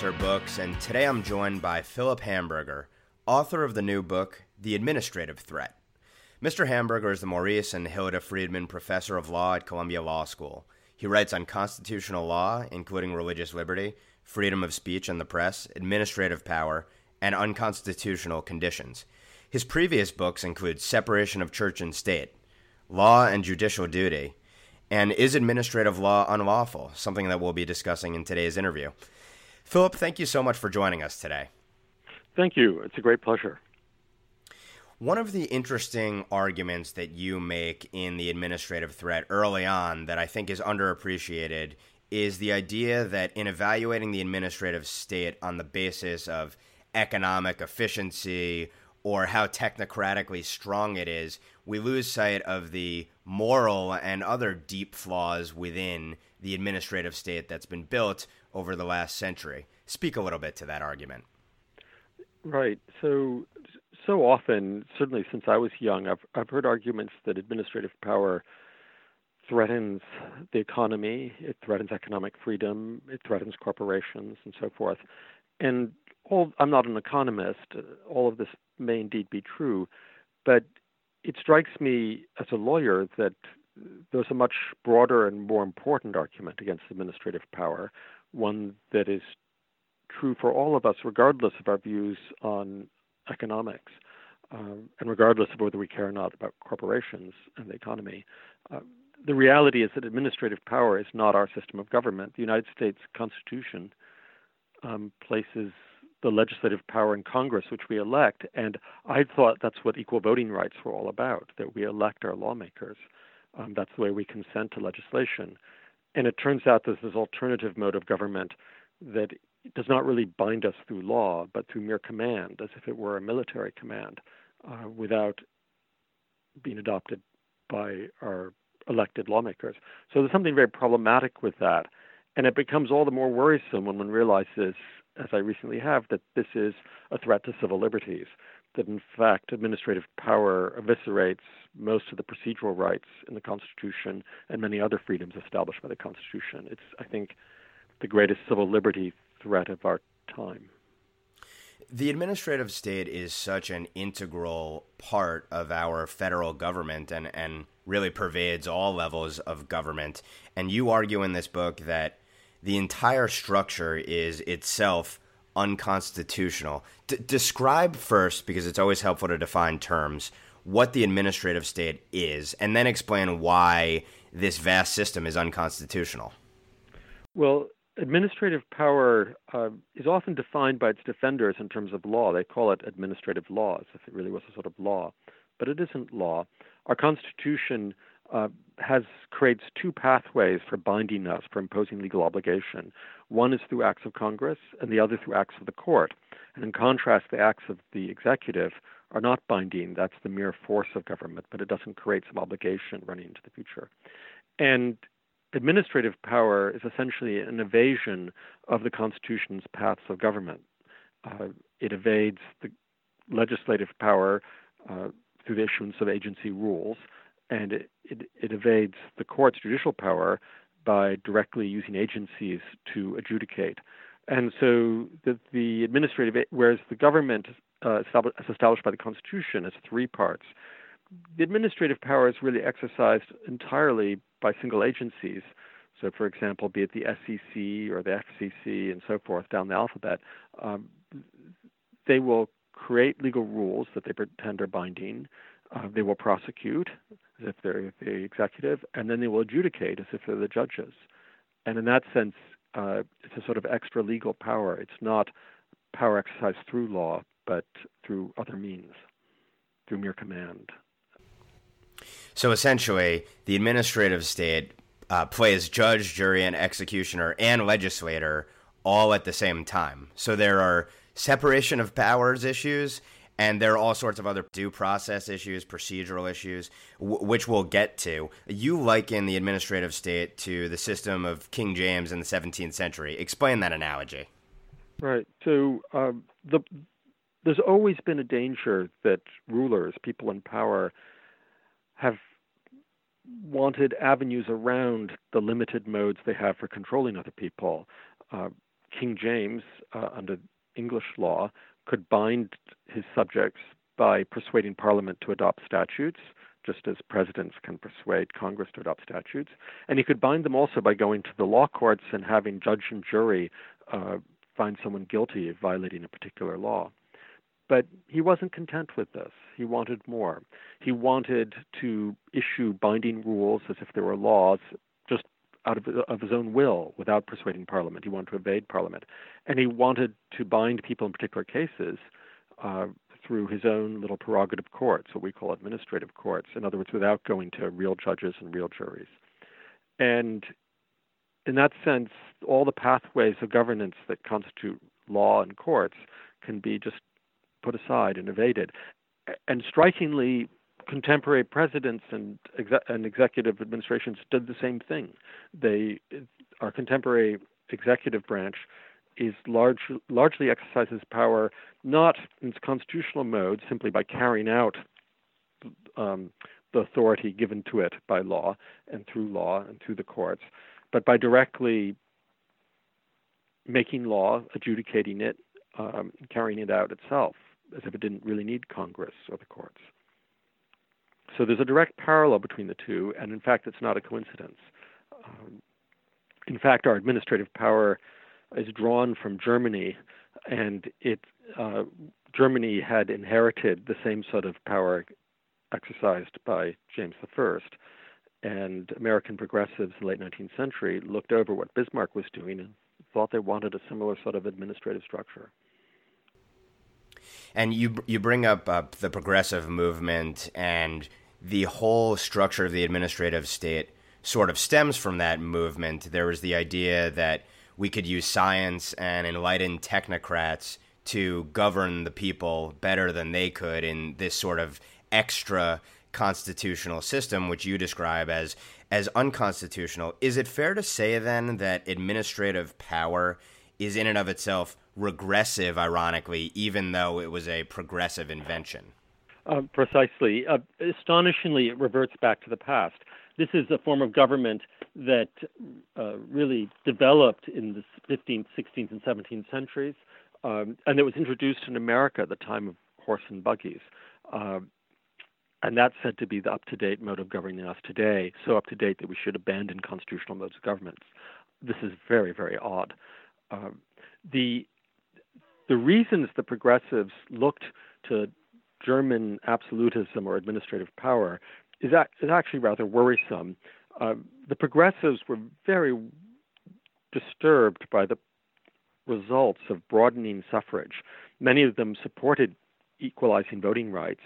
Books, and today I'm joined by Philip Hamburger, author of the new book, The Administrative Threat. Mr. Hamburger is the Maurice and Hilda Friedman Professor of Law at Columbia Law School. He writes on constitutional law, including religious liberty, freedom of speech and the press, administrative power, and unconstitutional conditions. His previous books include Separation of Church and State, Law and Judicial Duty, and Is Administrative Law Unlawful? Something that we'll be discussing in today's interview. Philip, thank you so much for joining us today. Thank you. It's a great pleasure. One of the interesting arguments that you make in the administrative threat early on that I think is underappreciated is the idea that in evaluating the administrative state on the basis of economic efficiency or how technocratically strong it is, we lose sight of the moral and other deep flaws within the administrative state that's been built over the last century. Speak a little bit to that argument. Right. So, so often, certainly since I was young, I've I've heard arguments that administrative power threatens the economy, it threatens economic freedom, it threatens corporations, and so forth. And all, I'm not an economist. All of this may indeed be true, but it strikes me as a lawyer that there's a much broader and more important argument against administrative power, one that is true for all of us, regardless of our views on economics, um, and regardless of whether we care or not about corporations and the economy. Uh, the reality is that administrative power is not our system of government. The United States Constitution um, places the legislative power in Congress, which we elect. And I thought that's what equal voting rights were all about, that we elect our lawmakers. Um, that's the way we consent to legislation. And it turns out there's this alternative mode of government that does not really bind us through law, but through mere command, as if it were a military command, uh, without being adopted by our elected lawmakers. So there's something very problematic with that. And it becomes all the more worrisome when one realizes as I recently have, that this is a threat to civil liberties, that in fact administrative power eviscerates most of the procedural rights in the Constitution and many other freedoms established by the Constitution. It's, I think, the greatest civil liberty threat of our time. The administrative state is such an integral part of our federal government and, and really pervades all levels of government. And you argue in this book that the entire structure is itself unconstitutional. D- describe first, because it's always helpful to define terms, what the administrative state is, and then explain why this vast system is unconstitutional. Well, administrative power uh, is often defined by its defenders in terms of law. They call it administrative law, as if it really was a sort of law, but it isn't law. Our Constitution uh, has creates two pathways for binding us for imposing legal obligation. One is through acts of Congress, and the other through acts of the court. And in contrast, the acts of the executive are not binding. That's the mere force of government, but it doesn't create some obligation running into the future. And administrative power is essentially an evasion of the Constitution's paths of government. Uh, it evades the legislative power uh, through the issuance of agency rules and it, it, it evades the court's judicial power by directly using agencies to adjudicate. And so the, the administrative, whereas the government uh, established, as established by the Constitution has three parts, the administrative power is really exercised entirely by single agencies. So, for example, be it the SEC or the FCC and so forth down the alphabet, um, they will create legal rules that they pretend are binding. Uh, they will prosecute as if they're the executive, and then they will adjudicate as if they're the judges. And in that sense, uh, it's a sort of extra legal power. It's not power exercised through law, but through other means, through mere command. So essentially, the administrative state uh, plays judge, jury, and executioner and legislator all at the same time. So there are separation of powers issues and there are all sorts of other due process issues, procedural issues, w- which we'll get to. You liken the administrative state to the system of King James in the 17th century. Explain that analogy. Right. So um, the, there's always been a danger that rulers, people in power, have wanted avenues around the limited modes they have for controlling other people. Uh, King James, uh, under English law, could bind his subjects by persuading Parliament to adopt statutes, just as presidents can persuade Congress to adopt statutes. And he could bind them also by going to the law courts and having judge and jury uh, find someone guilty of violating a particular law. But he wasn't content with this. He wanted more. He wanted to issue binding rules as if they were laws out of, of his own will without persuading Parliament. He wanted to evade Parliament. And he wanted to bind people in particular cases uh, through his own little prerogative courts, what we call administrative courts. In other words, without going to real judges and real juries. And in that sense, all the pathways of governance that constitute law and courts can be just put aside and evaded. And strikingly, contemporary presidents and, and executive administrations did the same thing. They, our contemporary executive branch is large, largely exercises power not in its constitutional mode, simply by carrying out um, the authority given to it by law and through law and through the courts, but by directly making law, adjudicating it, um, carrying it out itself as if it didn't really need Congress or the courts. So there's a direct parallel between the two, and in fact, it's not a coincidence. Um, in fact, our administrative power is drawn from Germany, and it uh, Germany had inherited the same sort of power exercised by James I, and American progressives in the late 19th century looked over what Bismarck was doing and thought they wanted a similar sort of administrative structure. And you you bring up uh, the progressive movement and the whole structure of the administrative state sort of stems from that movement. There was the idea that we could use science and enlightened technocrats to govern the people better than they could in this sort of extra constitutional system, which you describe as as unconstitutional. Is it fair to say then that administrative power is in and of itself regressive, ironically, even though it was a progressive invention. Uh, precisely. Uh, astonishingly, it reverts back to the past. This is a form of government that uh, really developed in the 15th, 16th, and 17th centuries, um, and it was introduced in America at the time of horse and buggies. Uh, and that's said to be the up to date mode of governing us today, so up to date that we should abandon constitutional modes of government. This is very, very odd. Um, the the reasons the progressives looked to German absolutism or administrative power is, is actually rather worrisome. Uh, the progressives were very disturbed by the results of broadening suffrage. Many of them supported equalizing voting rights,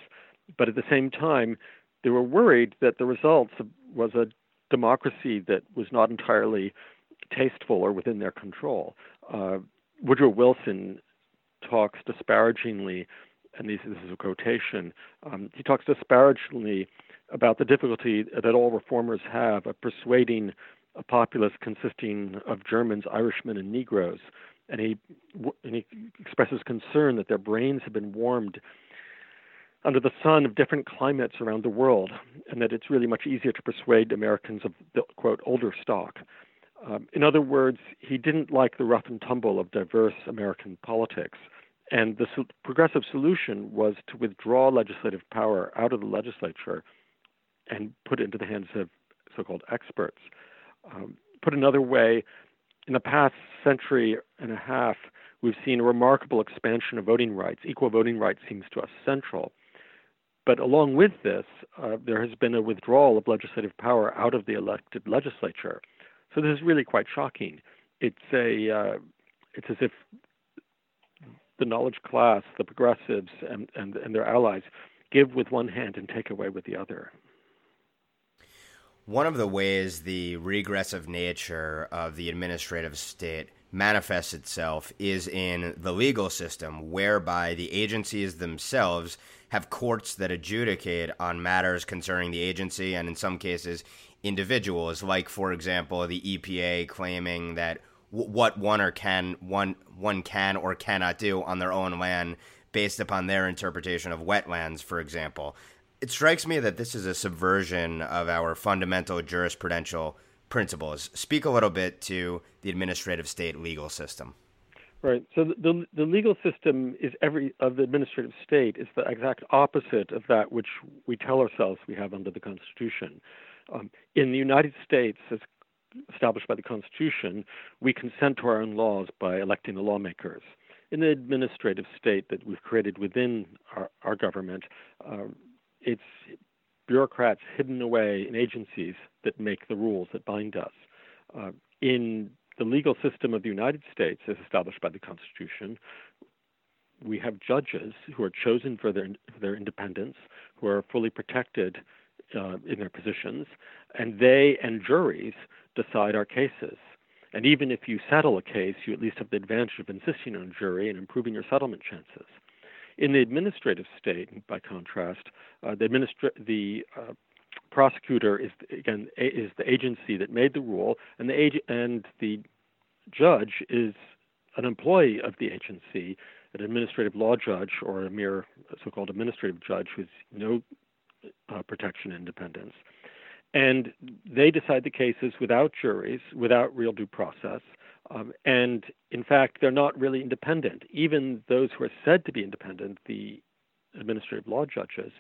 but at the same time, they were worried that the results was a democracy that was not entirely tasteful or within their control. Uh, Woodrow Wilson talks disparagingly, and this, is a quotation, um, he talks disparagingly about the difficulty that all reformers have of persuading a populace consisting of Germans, Irishmen, and Negroes. And he, and he expresses concern that their brains have been warmed under the sun of different climates around the world, and that it's really much easier to persuade Americans of the quote older stock. Um, in other words, he didn't like the rough and tumble of diverse American politics. And the progressive solution was to withdraw legislative power out of the legislature and put it into the hands of so called experts. Um, put another way, in the past century and a half, we've seen a remarkable expansion of voting rights. Equal voting rights seems to us central. But along with this, uh, there has been a withdrawal of legislative power out of the elected legislature. So this is really quite shocking. It's a uh, it's as if the knowledge class, the progressives, and, and, and their allies give with one hand and take away with the other. One of the ways the regressive nature of the administrative state manifests itself is in the legal system, whereby the agencies themselves have courts that adjudicate on matters concerning the agency and, in some cases, individuals. Like, for example, the EPA claiming that what one or can one one can or cannot do on their own land based upon their interpretation of wetlands, for example. It strikes me that this is a subversion of our fundamental jurisprudential principles. Speak a little bit to the administrative state legal system. Right. So the, the, legal system is every of the administrative state is the exact opposite of that which we tell ourselves we have under the Constitution. Um, in the United States, as established by the Constitution, we consent to our own laws by electing the lawmakers. In the administrative state that we've created within our, our government, uh, it's bureaucrats hidden away in agencies that make the rules that bind us. Uh, in the legal system of the United States, as established by the Constitution, we have judges who are chosen for their, for their independence, who are fully protected uh, in their positions, and they and juries decide our cases. And even if you settle a case, you at least have the advantage of insisting on a jury and improving your settlement chances. In the administrative state, by contrast, uh, the, administra- the uh, prosecutor is again is the agency that made the rule, and the ag- and the judge is an employee of the agency, an administrative law judge or a mere so-called administrative judge who has no uh, protection independence. And they decide the cases without juries, without real due process. Um, and in fact, they're not really independent. Even those who are said to be independent, the administrative law judges,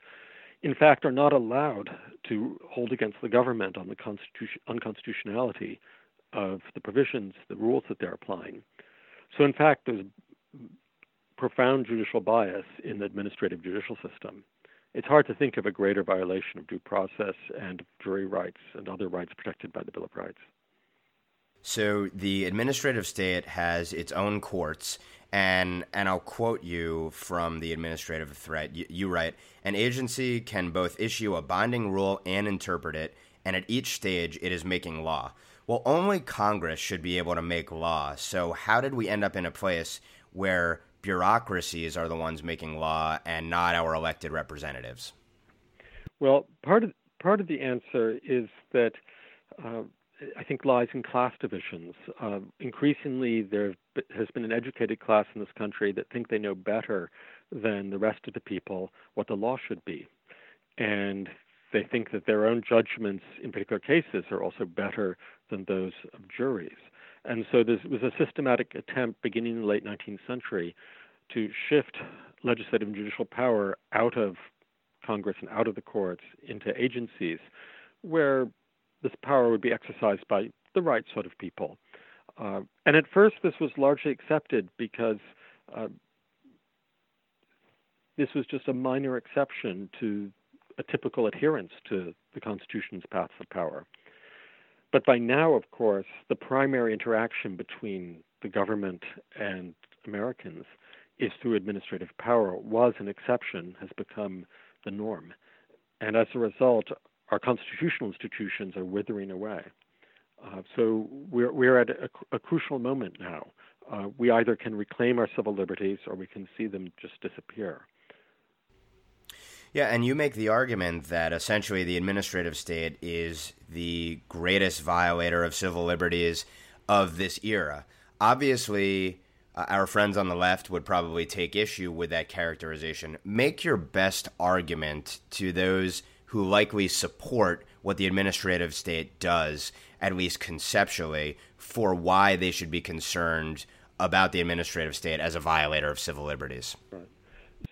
in fact, are not allowed to hold against the government on the constitution, unconstitutionality of the provisions, the rules that they're applying. So, in fact, there's profound judicial bias in the administrative judicial system it's hard to think of a greater violation of due process and jury rights and other rights protected by the Bill of Rights. So the administrative state has its own courts, and and I'll quote you from the administrative threat. You, you write, an agency can both issue a binding rule and interpret it, and at each stage it is making law. Well, only Congress should be able to make law. So how did we end up in a place where bureaucracies are the ones making law and not our elected representatives? Well, part of part of the answer is that uh, I think lies in class divisions. Uh, increasingly, there has been an educated class in this country that think they know better than the rest of the people what the law should be, and they think that their own judgments in particular cases are also better than those of juries. And so there was a systematic attempt beginning in the late 19th century to shift legislative and judicial power out of Congress and out of the courts into agencies where this power would be exercised by the right sort of people. Uh, and at first, this was largely accepted because uh, this was just a minor exception to a typical adherence to the Constitution's paths of power. But by now, of course, the primary interaction between the government and Americans is through administrative power, was an exception, has become the norm. And as a result, our constitutional institutions are withering away. Uh, so we're, we're at a, a crucial moment now. Uh, we either can reclaim our civil liberties or we can see them just disappear. Yeah, and you make the argument that essentially the administrative state is the greatest violator of civil liberties of this era. Obviously, uh, our friends on the left would probably take issue with that characterization. Make your best argument to those who likely support what the administrative state does, at least conceptually, for why they should be concerned about the administrative state as a violator of civil liberties. Right.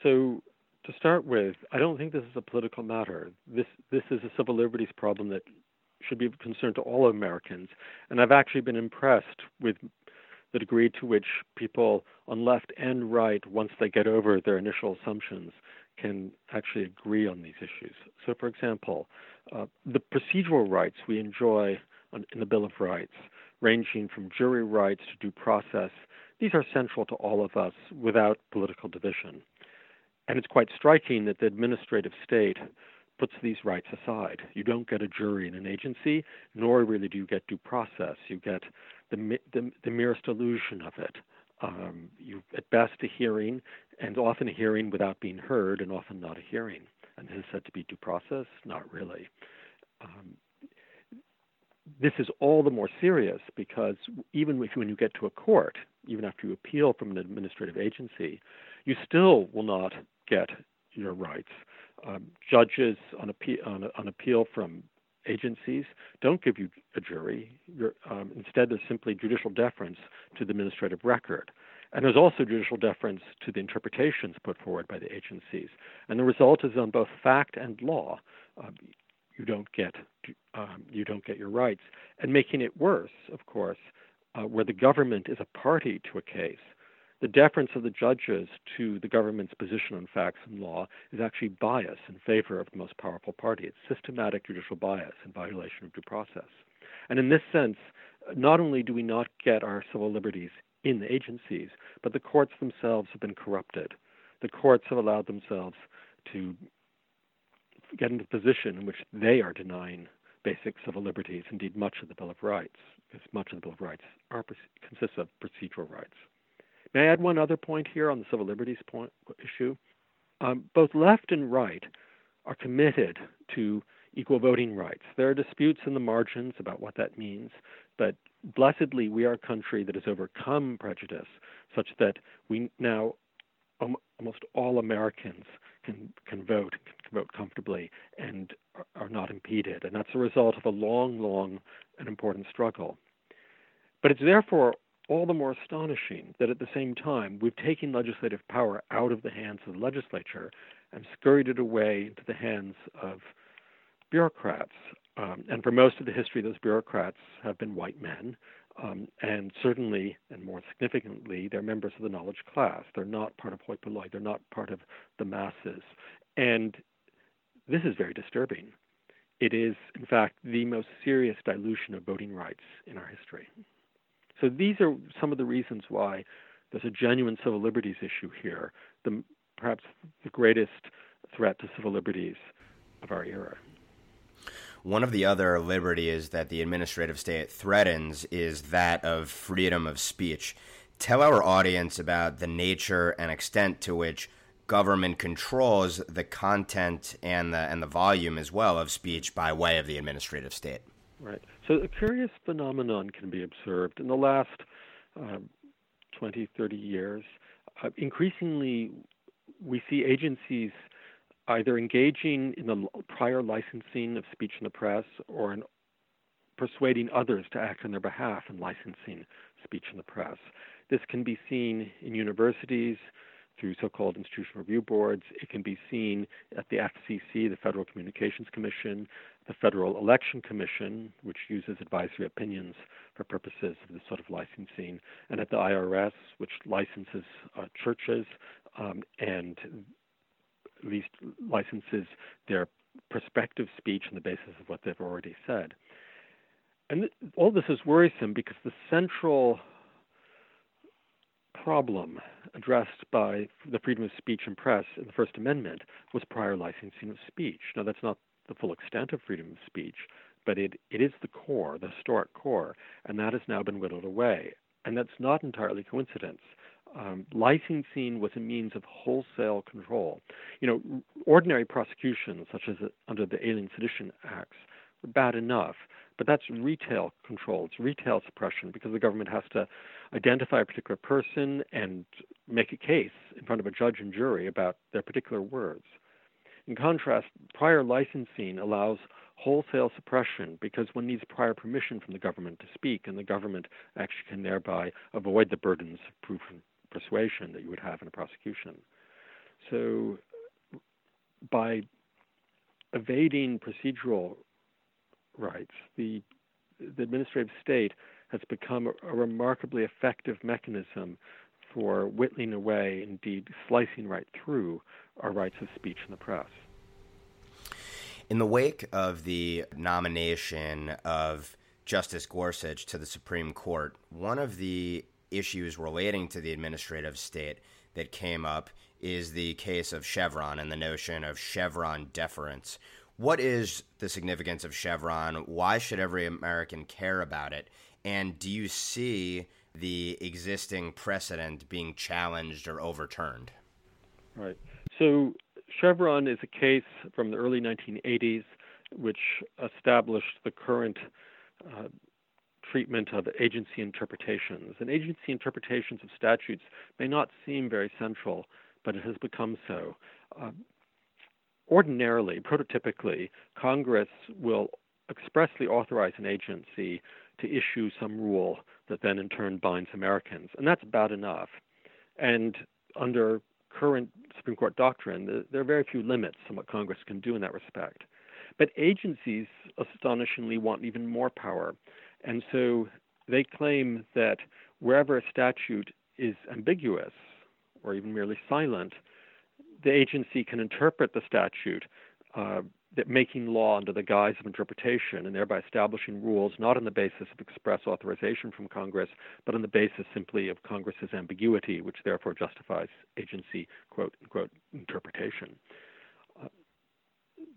So to start with, I don't think this is a political matter. This this is a civil liberties problem that should be of concern to all Americans. And I've actually been impressed with the degree to which people on left and right, once they get over their initial assumptions, can actually agree on these issues. So, for example, uh, the procedural rights we enjoy on, in the Bill of Rights, ranging from jury rights to due process, these are central to all of us without political division. And it's quite striking that the administrative state puts these rights aside. You don't get a jury in an agency, nor really do you get due process. You get the, the, the merest illusion of it. Um, you, at best, a hearing, and often a hearing without being heard, and often not a hearing. And this is said to be due process? Not really. Um, this is all the more serious because even if when you get to a court, even after you appeal from an administrative agency, you still will not get your rights. Um, judges on, appeal, on, on appeal from agencies don't give you a jury. Um, instead, there's simply judicial deference to the administrative record. And there's also judicial deference to the interpretations put forward by the agencies. And the result is on both fact and law. Uh, you don't get um, you don't get your rights, and making it worse, of course, uh, where the government is a party to a case, the deference of the judges to the government's position on facts and law is actually bias in favor of the most powerful party. It's systematic judicial bias in violation of due process. And in this sense, not only do we not get our civil liberties in the agencies, but the courts themselves have been corrupted. The courts have allowed themselves to get into a position in which they are denying basic civil liberties, indeed much of the Bill of Rights, because much of the Bill of Rights are, consists of procedural rights. May I add one other point here on the civil liberties point, issue? Um, both left and right are committed to equal voting rights. There are disputes in the margins about what that means, but blessedly, we are a country that has overcome prejudice such that we now almost all Americans can can vote, can vote comfortably, and are, are not impeded. And that's a result of a long, long and important struggle. But it's therefore all the more astonishing that at the same time we've taken legislative power out of the hands of the legislature and scurried it away into the hands of bureaucrats. Um, and for most of the history, those bureaucrats have been white men. Um, and certainly, and more significantly, they're members of the knowledge class. They're not part of hoi polloi. They're not part of the masses. And this is very disturbing. It is, in fact, the most serious dilution of voting rights in our history. So these are some of the reasons why there's a genuine civil liberties issue here, the, perhaps the greatest threat to civil liberties of our era. One of the other liberties that the administrative state threatens is that of freedom of speech. Tell our audience about the nature and extent to which government controls the content and the and the volume as well of speech by way of the administrative state. Right. So a curious phenomenon can be observed in the last uh, 20, 30 years. Uh, increasingly, we see agencies either engaging in the prior licensing of speech in the press or in persuading others to act on their behalf in licensing speech in the press. This can be seen in universities through so called institutional review boards. It can be seen at the FCC, the Federal Communications Commission, the Federal Election Commission, which uses advisory opinions for purposes of this sort of licensing, and at the IRS, which licenses uh, churches um, and least licenses their prospective speech on the basis of what they've already said. And th- all this is worrisome because the central problem addressed by the freedom of speech and press in the First Amendment was prior licensing of speech. Now, that's not the full extent of freedom of speech, but it, it is the core, the historic core, and that has now been whittled away. And that's not entirely coincidence um, licensing was a means of wholesale control. You know, ordinary prosecutions, such as under the Alien Sedition Acts, were bad enough, but that's retail control. It's retail suppression because the government has to identify a particular person and make a case in front of a judge and jury about their particular words. In contrast, prior licensing allows wholesale suppression because one needs prior permission from the government to speak, and the government actually can thereby avoid the burdens of proof and persuasion that you would have in a prosecution. So, by evading procedural rights, the the administrative state has become a, a remarkably effective mechanism for whittling away, indeed slicing right through our rights of speech in the press. In the wake of the nomination of Justice Gorsuch to the Supreme Court, one of the issues relating to the administrative state that came up is the case of Chevron and the notion of Chevron deference. What is the significance of Chevron? Why should every American care about it? And do you see the existing precedent being challenged or overturned? Right. So Chevron is a case from the early 1980s which established the current uh, treatment of agency interpretations. And agency interpretations of statutes may not seem very central, but it has become so. Uh, ordinarily, prototypically, Congress will expressly authorize an agency to issue some rule that then in turn binds Americans, and that's bad enough. And under current Supreme Court doctrine, there are very few limits on what Congress can do in that respect. But agencies astonishingly want even more power. And so they claim that wherever a statute is ambiguous or even merely silent, the agency can interpret the statute uh, that making law under the guise of interpretation and thereby establishing rules not on the basis of express authorization from Congress, but on the basis simply of Congress's ambiguity, which therefore justifies agency quote unquote interpretation. Uh,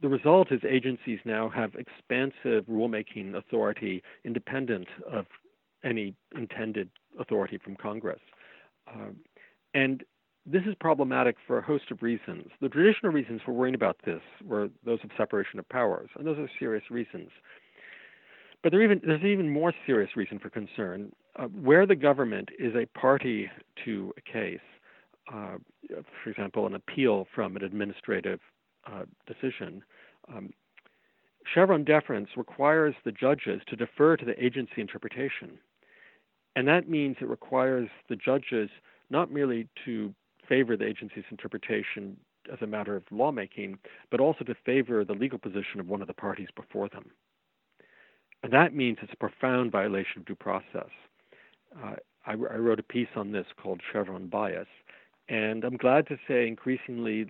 the result is agencies now have expansive rulemaking authority independent of any intended authority from Congress. Uh, and this is problematic for a host of reasons. The traditional reasons for worrying about this were those of separation of powers, and those are serious reasons. But there even, there's an even more serious reason for concern. Uh, where the government is a party to a case, uh, for example, an appeal from an administrative uh, decision, um, Chevron deference requires the judges to defer to the agency interpretation. And that means it requires the judges not merely to favor the agency's interpretation as a matter of lawmaking, but also to favor the legal position of one of the parties before them. And that means it's a profound violation of due process. Uh, I, I, wrote a piece on this called Chevron Bias, and I'm glad to say increasingly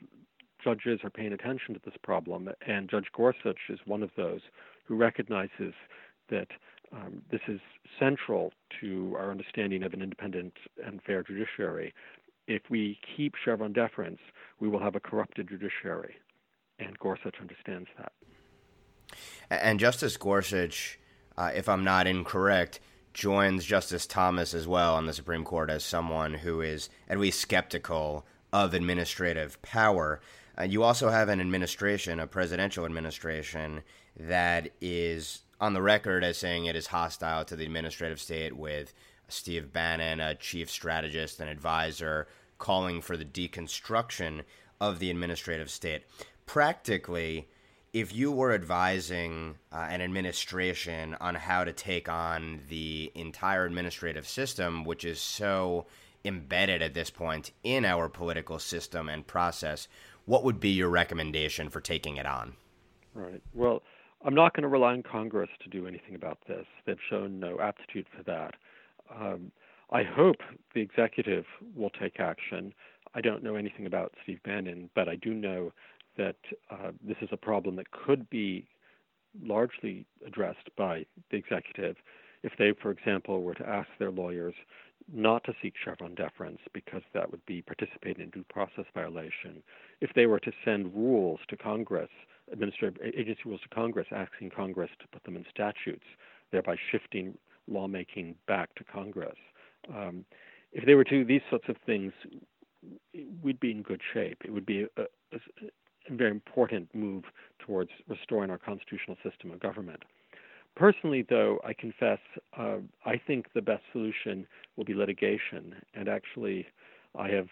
judges are paying attention to this problem, and Judge Gorsuch is one of those who recognizes that um, this is central to our understanding of an independent and fair judiciary, if we keep Chevron deference, we will have a corrupted judiciary. And Gorsuch understands that. And Justice Gorsuch, uh, if I'm not incorrect, joins Justice Thomas as well on the Supreme Court as someone who is at least skeptical of administrative power. Uh, you also have an administration, a presidential administration, that is on the record as saying it is hostile to the administrative state with Steve Bannon, a chief strategist and advisor, calling for the deconstruction of the administrative state. Practically, if you were advising uh, an administration on how to take on the entire administrative system, which is so embedded at this point in our political system and process, what would be your recommendation for taking it on? Right. Well, I'm not going to rely on Congress to do anything about this. They've shown no aptitude for that. Um, I hope the executive will take action. I don't know anything about Steve Bannon, but I do know that uh, this is a problem that could be largely addressed by the executive if they, for example, were to ask their lawyers not to seek Chevron deference because that would be participating in due process violation. If they were to send rules to Congress, administrative agency rules to Congress, asking Congress to put them in statutes, thereby shifting lawmaking back to Congress. Um, if they were to do these sorts of things, we'd be in good shape. It would be a, a, a very important move towards restoring our constitutional system of government. Personally, though, I confess uh, I think the best solution will be litigation. And actually, I have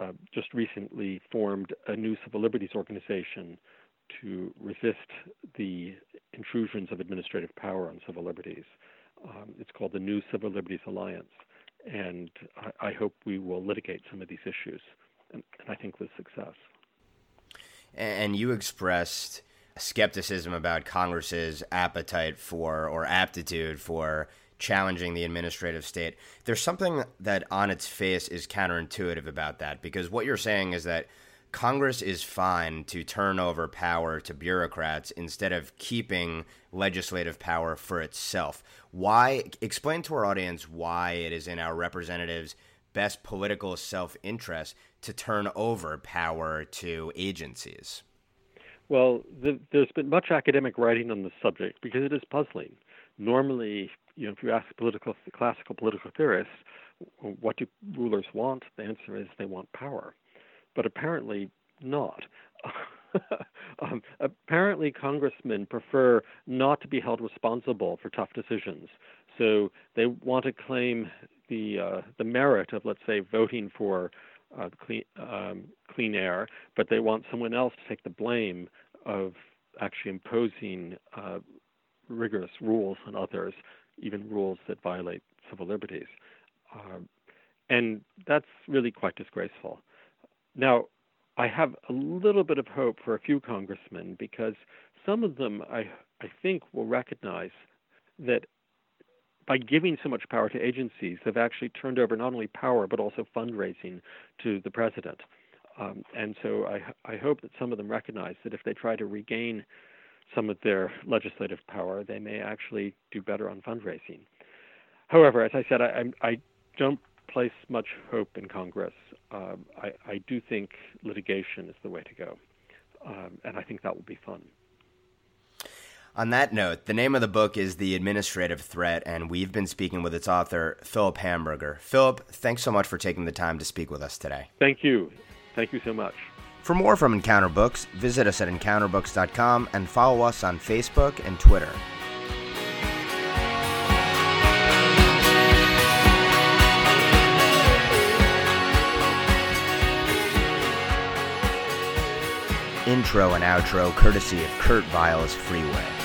uh, just recently formed a new civil liberties organization to resist the intrusions of administrative power on civil liberties. Um, it's called the New Civil Liberties Alliance, and I, I hope we will litigate some of these issues, and, and I think with success. And you expressed skepticism about Congress's appetite for or aptitude for challenging the administrative state. There's something that on its face is counterintuitive about that because what you're saying is that Congress is fine to turn over power to bureaucrats instead of keeping legislative power for itself. Why? Explain to our audience why it is in our representatives' best political self interest to turn over power to agencies. Well, the, there's been much academic writing on the subject because it is puzzling. Normally, you know, if you ask political classical political theorists, what do rulers want? The answer is they want power but apparently not. um, apparently, congressmen prefer not to be held responsible for tough decisions. So they want to claim the uh, the merit of, let's say, voting for uh, clean um, clean air, but they want someone else to take the blame of actually imposing uh, rigorous rules on others, even rules that violate civil liberties. Um, And that's really quite disgraceful. Now, I have a little bit of hope for a few congressmen because some of them, I, I think, will recognize that by giving so much power to agencies, they've actually turned over not only power but also fundraising to the president. Um, and so I, I hope that some of them recognize that if they try to regain some of their legislative power, they may actually do better on fundraising. However, as I said, I, I don't place much hope in Congress. Um, I, I, do think litigation is the way to go, um, and I think that will be fun. On that note, the name of the book is The Administrative Threat, and we've been speaking with its author, Philip Hamburger. Philip, thanks so much for taking the time to speak with us today. Thank you. Thank you so much. For more from Encounter Books, visit us at encounterbooks.com and follow us on Facebook and Twitter. Intro and outro courtesy of Kurt Vile's Freeway.